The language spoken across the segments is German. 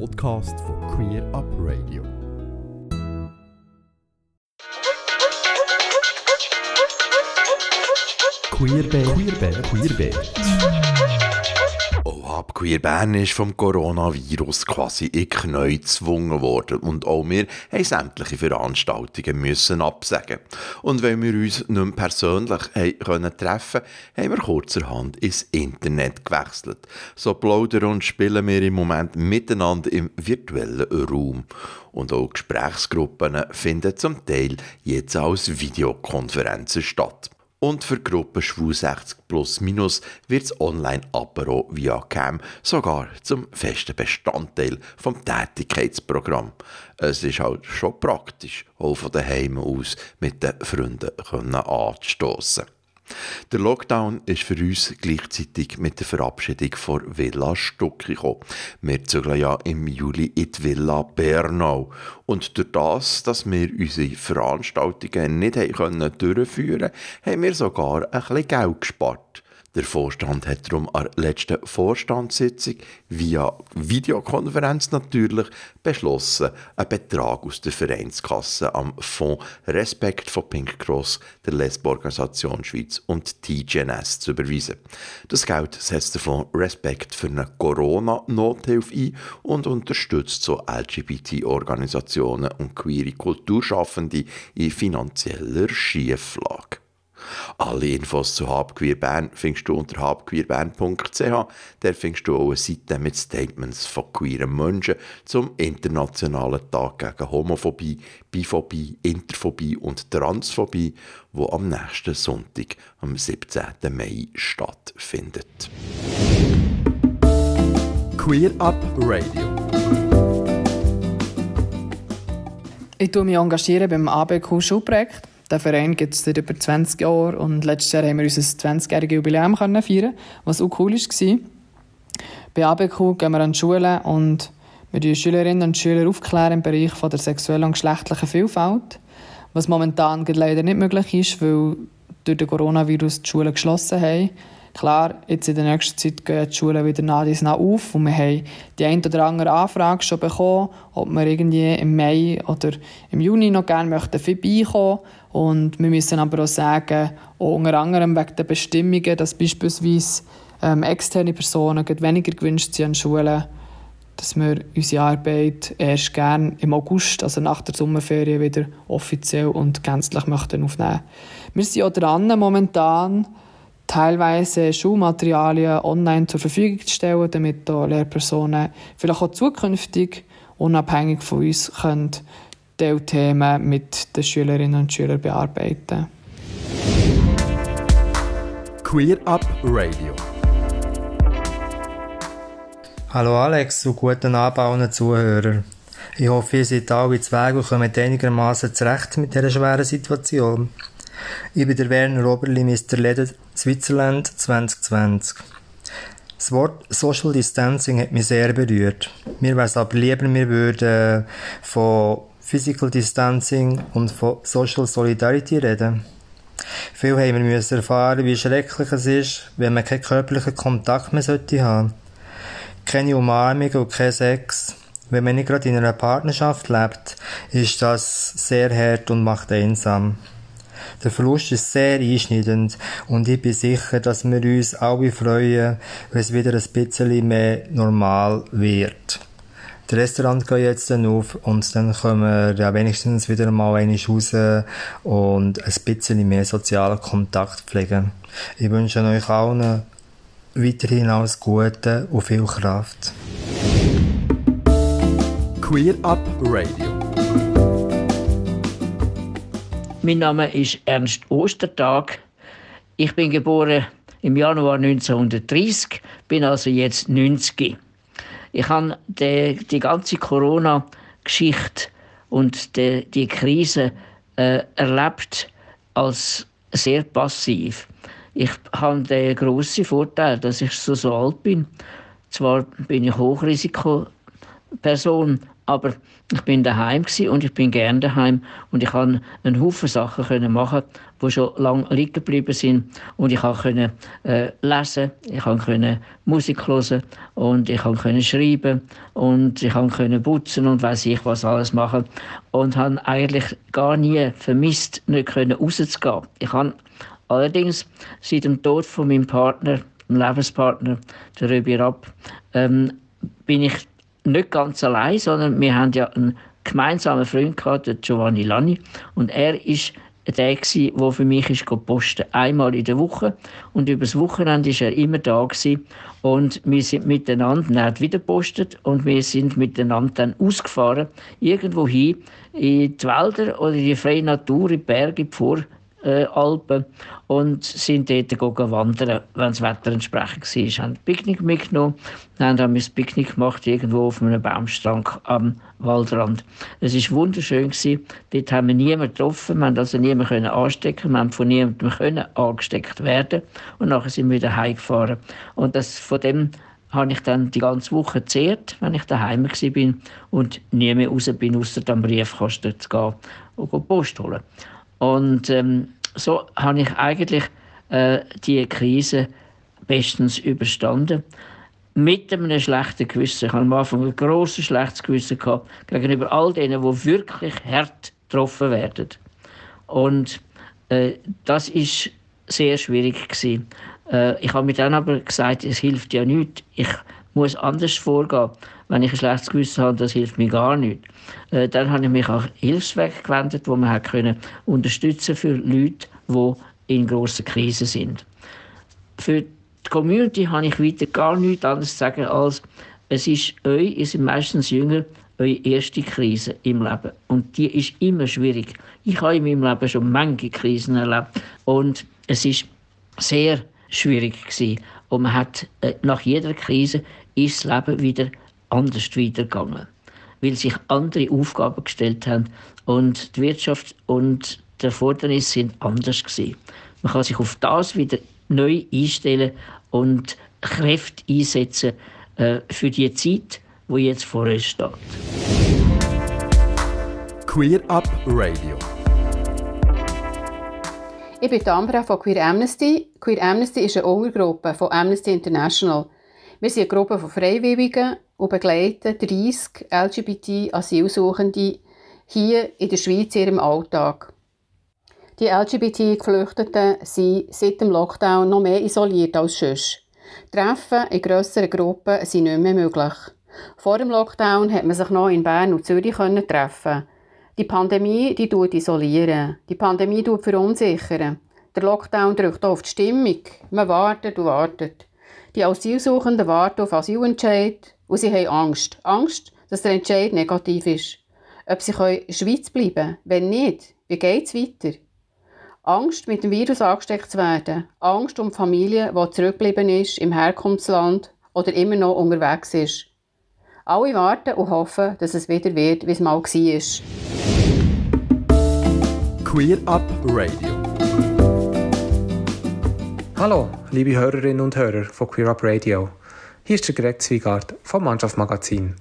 Podcast von Queer Up Radio. Queer, be, queer, Queerbeer, Queerbeer, Queerbeer. Ab Queer Bern ist vom Coronavirus quasi in Knie gezwungen worden und auch wir haben sämtliche Veranstaltungen müssen absagen. Und wenn wir uns nicht mehr persönlich haben können treffen haben wir kurzerhand ins Internet gewechselt. So plaudern und spielen wir im Moment miteinander im virtuellen Raum. Und auch Gesprächsgruppen finden zum Teil jetzt als Videokonferenzen statt. Und für die Gruppe Schwul 60 plus minus wird das Online-Apero via Cam sogar zum festen Bestandteil vom Tätigkeitsprogramm. Es ist halt schon praktisch, auch von daheim aus mit den Freunden anzustoßen. Der Lockdown ist für uns gleichzeitig mit der Verabschiedung von Villa Stucki gekommen. Wir zügeln ja im Juli in die Villa Bernau. Und durch das, dass wir unsere Veranstaltungen nicht durchführen konnten, haben wir sogar ein bisschen Geld gespart. Der Vorstand hat darum an der letzten Vorstandssitzung via Videokonferenz natürlich beschlossen, einen Betrag aus der Vereinskasse am Fonds Respekt von Pink Cross, der Lesbo-Organisation Schweiz und TGNS zu überweisen. Das Geld setzt der Fonds Respekt für eine Corona-Nothilfe ein und unterstützt so LGBT-Organisationen und queere Kulturschaffende in finanzieller Schieflage. Alle Infos zu Habqueer Bern findest du unter habqueerbern.ch. Da findest du auch eine Seite mit Statements von queeren Menschen zum Internationalen Tag gegen Homophobie, Biphobie, Interphobie und Transphobie, wo am nächsten Sonntag, am 17. Mai, stattfindet. Queer Up Radio. Ich engagiere mich engagieren beim ABQ Schulprojekt. Der Verein gibt es seit über 20 Jahren und letztes Jahr haben wir unser 20-jähriges Jubiläum feiern was auch cool war. Bei ABQ gehen wir an die Schulen und wir die Schülerinnen und Schüler aufklären im Bereich von der sexuellen und geschlechtlichen Vielfalt, was momentan leider nicht möglich ist, weil durch den Coronavirus die Schulen geschlossen haben Klar, jetzt in der nächsten Zeit gehen die Schulen wieder nach dies nach auf und wir haben die ein oder andere Anfrage schon bekommen, ob wir irgendwie im Mai oder im Juni noch gerne möchten vorbeikommen und wir müssen aber auch sagen, auch unter anderem wegen der Bestimmungen, dass beispielsweise ähm, externe Personen weniger gewünscht sind an Schulen, dass wir unsere Arbeit erst gerne im August, also nach der Sommerferien, wieder offiziell und gänzlich möchten aufnehmen. Wir sind auch dran momentan, teilweise Schulmaterialien online zur Verfügung zu stellen, damit da Lehrpersonen vielleicht auch zukünftig unabhängig von uns können Themen mit den Schülerinnen und Schülern bearbeiten. Queer Up Radio. Hallo Alex und guten Abend allen Zuhörer. Ich hoffe, ihr seid alle zu Weg und kommt einigermaßen zurecht mit dieser schweren Situation. Ich bin der Werner Oberli, Mr. Leder Switzerland 2020. Das Wort Social Distancing hat mich sehr berührt. Mir wäre es aber lieber, wir würden von Physical Distancing und von Social Solidarity reden. Viel haben wir müssen erfahren, wie schrecklich es ist, wenn man keinen körperlichen Kontakt mehr sollte haben. Keine Umarmung und kein Sex. Wenn man nicht gerade in einer Partnerschaft lebt, ist das sehr hart und macht einsam. Der Verlust ist sehr einschneidend und ich bin sicher, dass wir uns alle freuen, wenn es wieder ein bisschen mehr normal wird. Das Restaurant geht jetzt dann auf und dann können wir ja wenigstens wieder mal einmal raus und ein bisschen mehr sozialen Kontakt pflegen. Ich wünsche euch allen weiterhin alles Gute und viel Kraft. Queer Up Radio. Mein Name ist Ernst Ostertag. Ich bin geboren im Januar 1930, bin also jetzt 90. Ich habe die, die ganze Corona-Geschichte und die, die Krise äh, erlebt als sehr passiv. Ich habe den grossen Vorteil, dass ich so, so alt bin. Zwar bin ich Hochrisikoperson, aber ich bin daheim und ich bin gerne daheim. Und ich kann einen Haufen Sachen können machen, die schon lange liegen geblieben sind. Und ich kann äh, lesen, ich kann Musik hören und ich kann schreiben und ich kann putzen und weiß ich was alles machen. Und habe eigentlich gar nie vermisst, nicht können rauszugehen. Ich habe allerdings seit dem Tod von meinem Partner, dem Lebenspartner, der Röbi Rapp, ähm, bin ich nicht ganz allein, sondern wir haben ja einen gemeinsamen Freund gehabt, der Giovanni Lani, und er ist der gsi, der für mich ist posten. Einmal in der Woche. Und übers Wochenende ist er immer da gewesen. und wir sind miteinander, er hat wieder gepostet. Und wir sind miteinander dann ausgefahren. Irgendwo hin in die Wälder oder in die freie Natur, in die Berge, in die äh, Alpen und sind dort wandern, wenn das Wetter entsprechend war. Wir haben ein Picknick mitgenommen, dann haben wir ein Picknick gemacht irgendwo auf einem Baumstrang am Waldrand. Es war wunderschön. Gewesen. Dort haben wir niemanden getroffen, wir haben also niemanden anstecken wir haben von niemandem können angesteckt werden und nachher sind wir wieder heimgefahren. Und das, von dem habe ich dann die ganze Woche gezehrt, wenn ich daheim war und nie mehr raus bin, außer am Briefkasten zu gehen und Post holen. Und ähm, so habe ich eigentlich äh, die Krise bestens überstanden. Mit einem schlechten Gewissen. Ich hatte am Anfang ein grosses schlechtes Gewissen gehabt, gegenüber all denen, die wirklich hart getroffen werden. Und äh, das ist sehr schwierig gewesen. Äh, ich habe mir dann aber gesagt, es hilft ja nichts. Ich muss anders vorgehen. Wenn ich ein schlechtes Gewissen habe, das hilft mir gar nicht. Äh, dann habe ich mich auch Hilfswege gewendet, wo man hat können unterstützen für Leute, die in grossen Krisen sind. Für die Community habe ich weiter gar nichts anderes zu sagen, als es ist euch, ihr seid meistens jünger, eure erste Krise im Leben. Und die ist immer schwierig. Ich habe in meinem Leben schon manche Krisen erlebt. Und es ist sehr schwierig gewesen. Und man hat, äh, nach jeder Krise ist das Leben wieder anders weitergegangen. Weil sich andere Aufgaben gestellt haben. Und die Wirtschaft und die Erfordernisse sind anders gewesen. Man kann sich auf das wieder neu einstellen und Kräfte einsetzen äh, für die Zeit, wo jetzt vor uns steht. Queer Up Radio. Ich bin Ambra von Queer Amnesty. Queer Amnesty ist eine Untergruppe von Amnesty International. Wir sind eine Gruppe von Freiwilligen und begleiten 30 LGBT-Asylsuchende hier in der Schweiz in ihrem Alltag. Die LGBT-Geflüchteten sind seit dem Lockdown noch mehr isoliert als sonst. Treffen in grösseren Gruppen sind nicht mehr möglich. Vor dem Lockdown hat man sich noch in Bern und Zürich treffen. Die Pandemie die tut isolieren. Die Pandemie tut verunsichern. Der Lockdown drückt auf die Stimmung. Man wartet und wartet. Die Asylsuchenden warten auf Asylentscheid und sie haben Angst. Angst, dass der Entscheid negativ ist. Ob sie in der Schweiz bleiben können. Wenn nicht, wie geht es weiter? Angst, mit dem Virus angesteckt zu werden. Angst um die Familie, die zurückgeblieben ist im Herkunftsland oder immer noch unterwegs ist. Alle warten und hoffen, dass es wieder wird, wie es mal war. Queer Up Radio. Hallo, liebe Hörerinnen und Hörer von Queer Up Radio. Hier ist der Greg Zwiegart vom Mannschaft Magazin.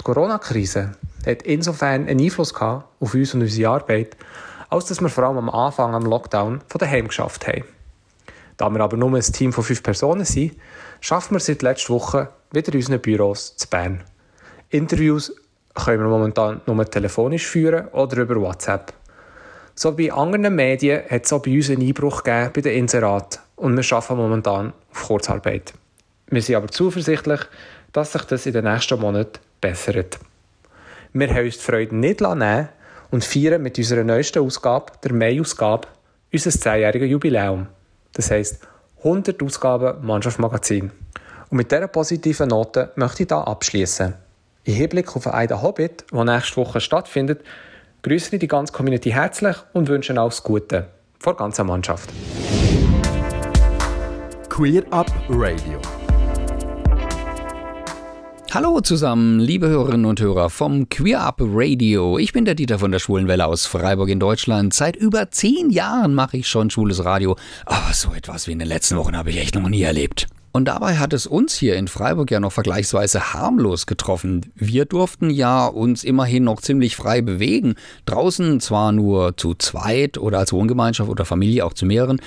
Die Corona-Krise hat insofern einen Einfluss gehabt auf uns und unsere Arbeit, als dass wir vor allem am Anfang am Lockdown von daheim geschafft haben. Da wir aber nur ein Team von fünf Personen sind, schaffen wir seit letzter Woche wieder in unseren Büros zu Bern. Interviews können wir momentan nur telefonisch führen oder über WhatsApp. So wie bei anderen Medien hat es auch bei uns einen Einbruch gegeben bei den Inseraten und wir arbeiten momentan auf Kurzarbeit. Wir sind aber zuversichtlich, dass sich das in den nächsten Monaten bessert. Wir haben uns die Freude nicht nehmen und feiern mit unserer neuesten Ausgabe, der Mai-Ausgabe, unser 10-jähriges Jubiläum. Das heisst 100 Ausgaben Mannschaft Magazin. Und mit dieser positiven Note möchte ich hier abschließen. Im Hinblick auf einen Hobbit, der nächste Woche stattfindet, grüße die ganze Community herzlich und wünsche alles Gute. Vor der ganzen Mannschaft. Queer Up Radio. Hallo zusammen, liebe Hörerinnen und Hörer vom Queer Up Radio. Ich bin der Dieter von der Schwulenwelle aus Freiburg in Deutschland. Seit über zehn Jahren mache ich schon schwules Radio. Aber so etwas wie in den letzten Wochen habe ich echt noch nie erlebt. Und dabei hat es uns hier in Freiburg ja noch vergleichsweise harmlos getroffen. Wir durften ja uns immerhin noch ziemlich frei bewegen. Draußen zwar nur zu zweit oder als Wohngemeinschaft oder Familie auch zu mehreren.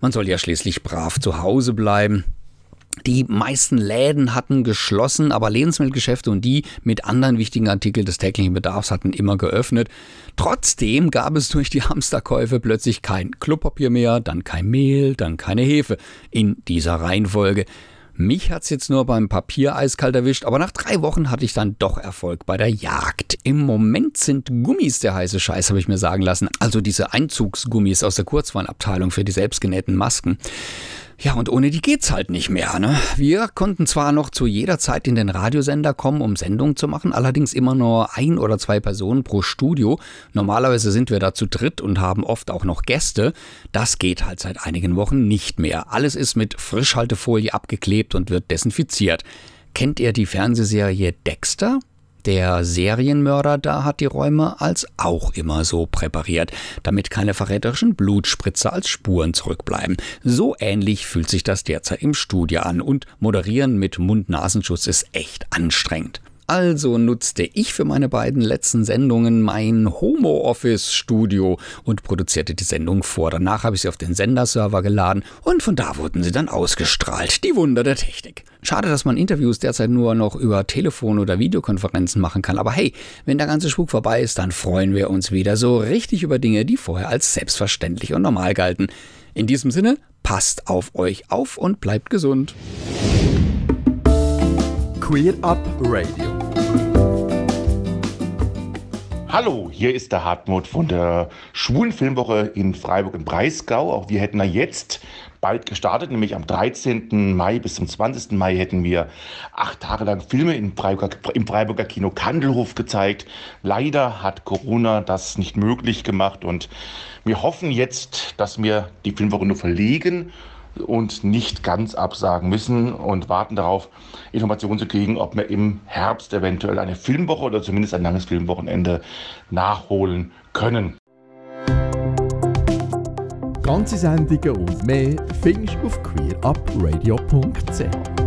Man soll ja schließlich brav zu Hause bleiben. Die meisten Läden hatten geschlossen, aber Lebensmittelgeschäfte und die mit anderen wichtigen Artikeln des täglichen Bedarfs hatten immer geöffnet. Trotzdem gab es durch die Hamsterkäufe plötzlich kein Klopapier mehr, dann kein Mehl, dann keine Hefe in dieser Reihenfolge. Mich hat's jetzt nur beim Papier eiskalt erwischt, aber nach drei Wochen hatte ich dann doch Erfolg bei der Jagd. Im Moment sind Gummis der heiße Scheiß, habe ich mir sagen lassen. Also diese Einzugsgummis aus der Kurzwarenabteilung für die selbstgenähten Masken. Ja, und ohne die geht's halt nicht mehr. Ne? Wir konnten zwar noch zu jeder Zeit in den Radiosender kommen, um Sendungen zu machen, allerdings immer nur ein oder zwei Personen pro Studio. Normalerweise sind wir da zu dritt und haben oft auch noch Gäste. Das geht halt seit einigen Wochen nicht mehr. Alles ist mit Frischhaltefolie abgeklebt und wird desinfiziert. Kennt ihr die Fernsehserie Dexter? Der Serienmörder da hat die Räume als auch immer so präpariert, damit keine verräterischen Blutspritzer als Spuren zurückbleiben. So ähnlich fühlt sich das derzeit im Studio an und moderieren mit Mund-Nasenschutz ist echt anstrengend. Also nutzte ich für meine beiden letzten Sendungen mein Homo-Office-Studio und produzierte die Sendung vor. Danach habe ich sie auf den Senderserver geladen und von da wurden sie dann ausgestrahlt. Die Wunder der Technik. Schade, dass man Interviews derzeit nur noch über Telefon- oder Videokonferenzen machen kann. Aber hey, wenn der ganze Spuk vorbei ist, dann freuen wir uns wieder so richtig über Dinge, die vorher als selbstverständlich und normal galten. In diesem Sinne, passt auf euch auf und bleibt gesund. Queer Up Radio. Hallo, hier ist der Hartmut von der Schwulen Filmwoche in Freiburg im Breisgau. Auch wir hätten ja jetzt bald gestartet, nämlich am 13. Mai bis zum 20. Mai hätten wir acht Tage lang Filme im Freiburger, im Freiburger Kino Kandelhof gezeigt. Leider hat Corona das nicht möglich gemacht und wir hoffen jetzt, dass wir die Filmwoche nur verlegen und nicht ganz absagen müssen und warten darauf, Informationen zu kriegen, ob wir im Herbst eventuell eine Filmwoche oder zumindest ein langes Filmwochenende nachholen können. Ganze Sendungen und mehr findest du auf queerupradio.ch.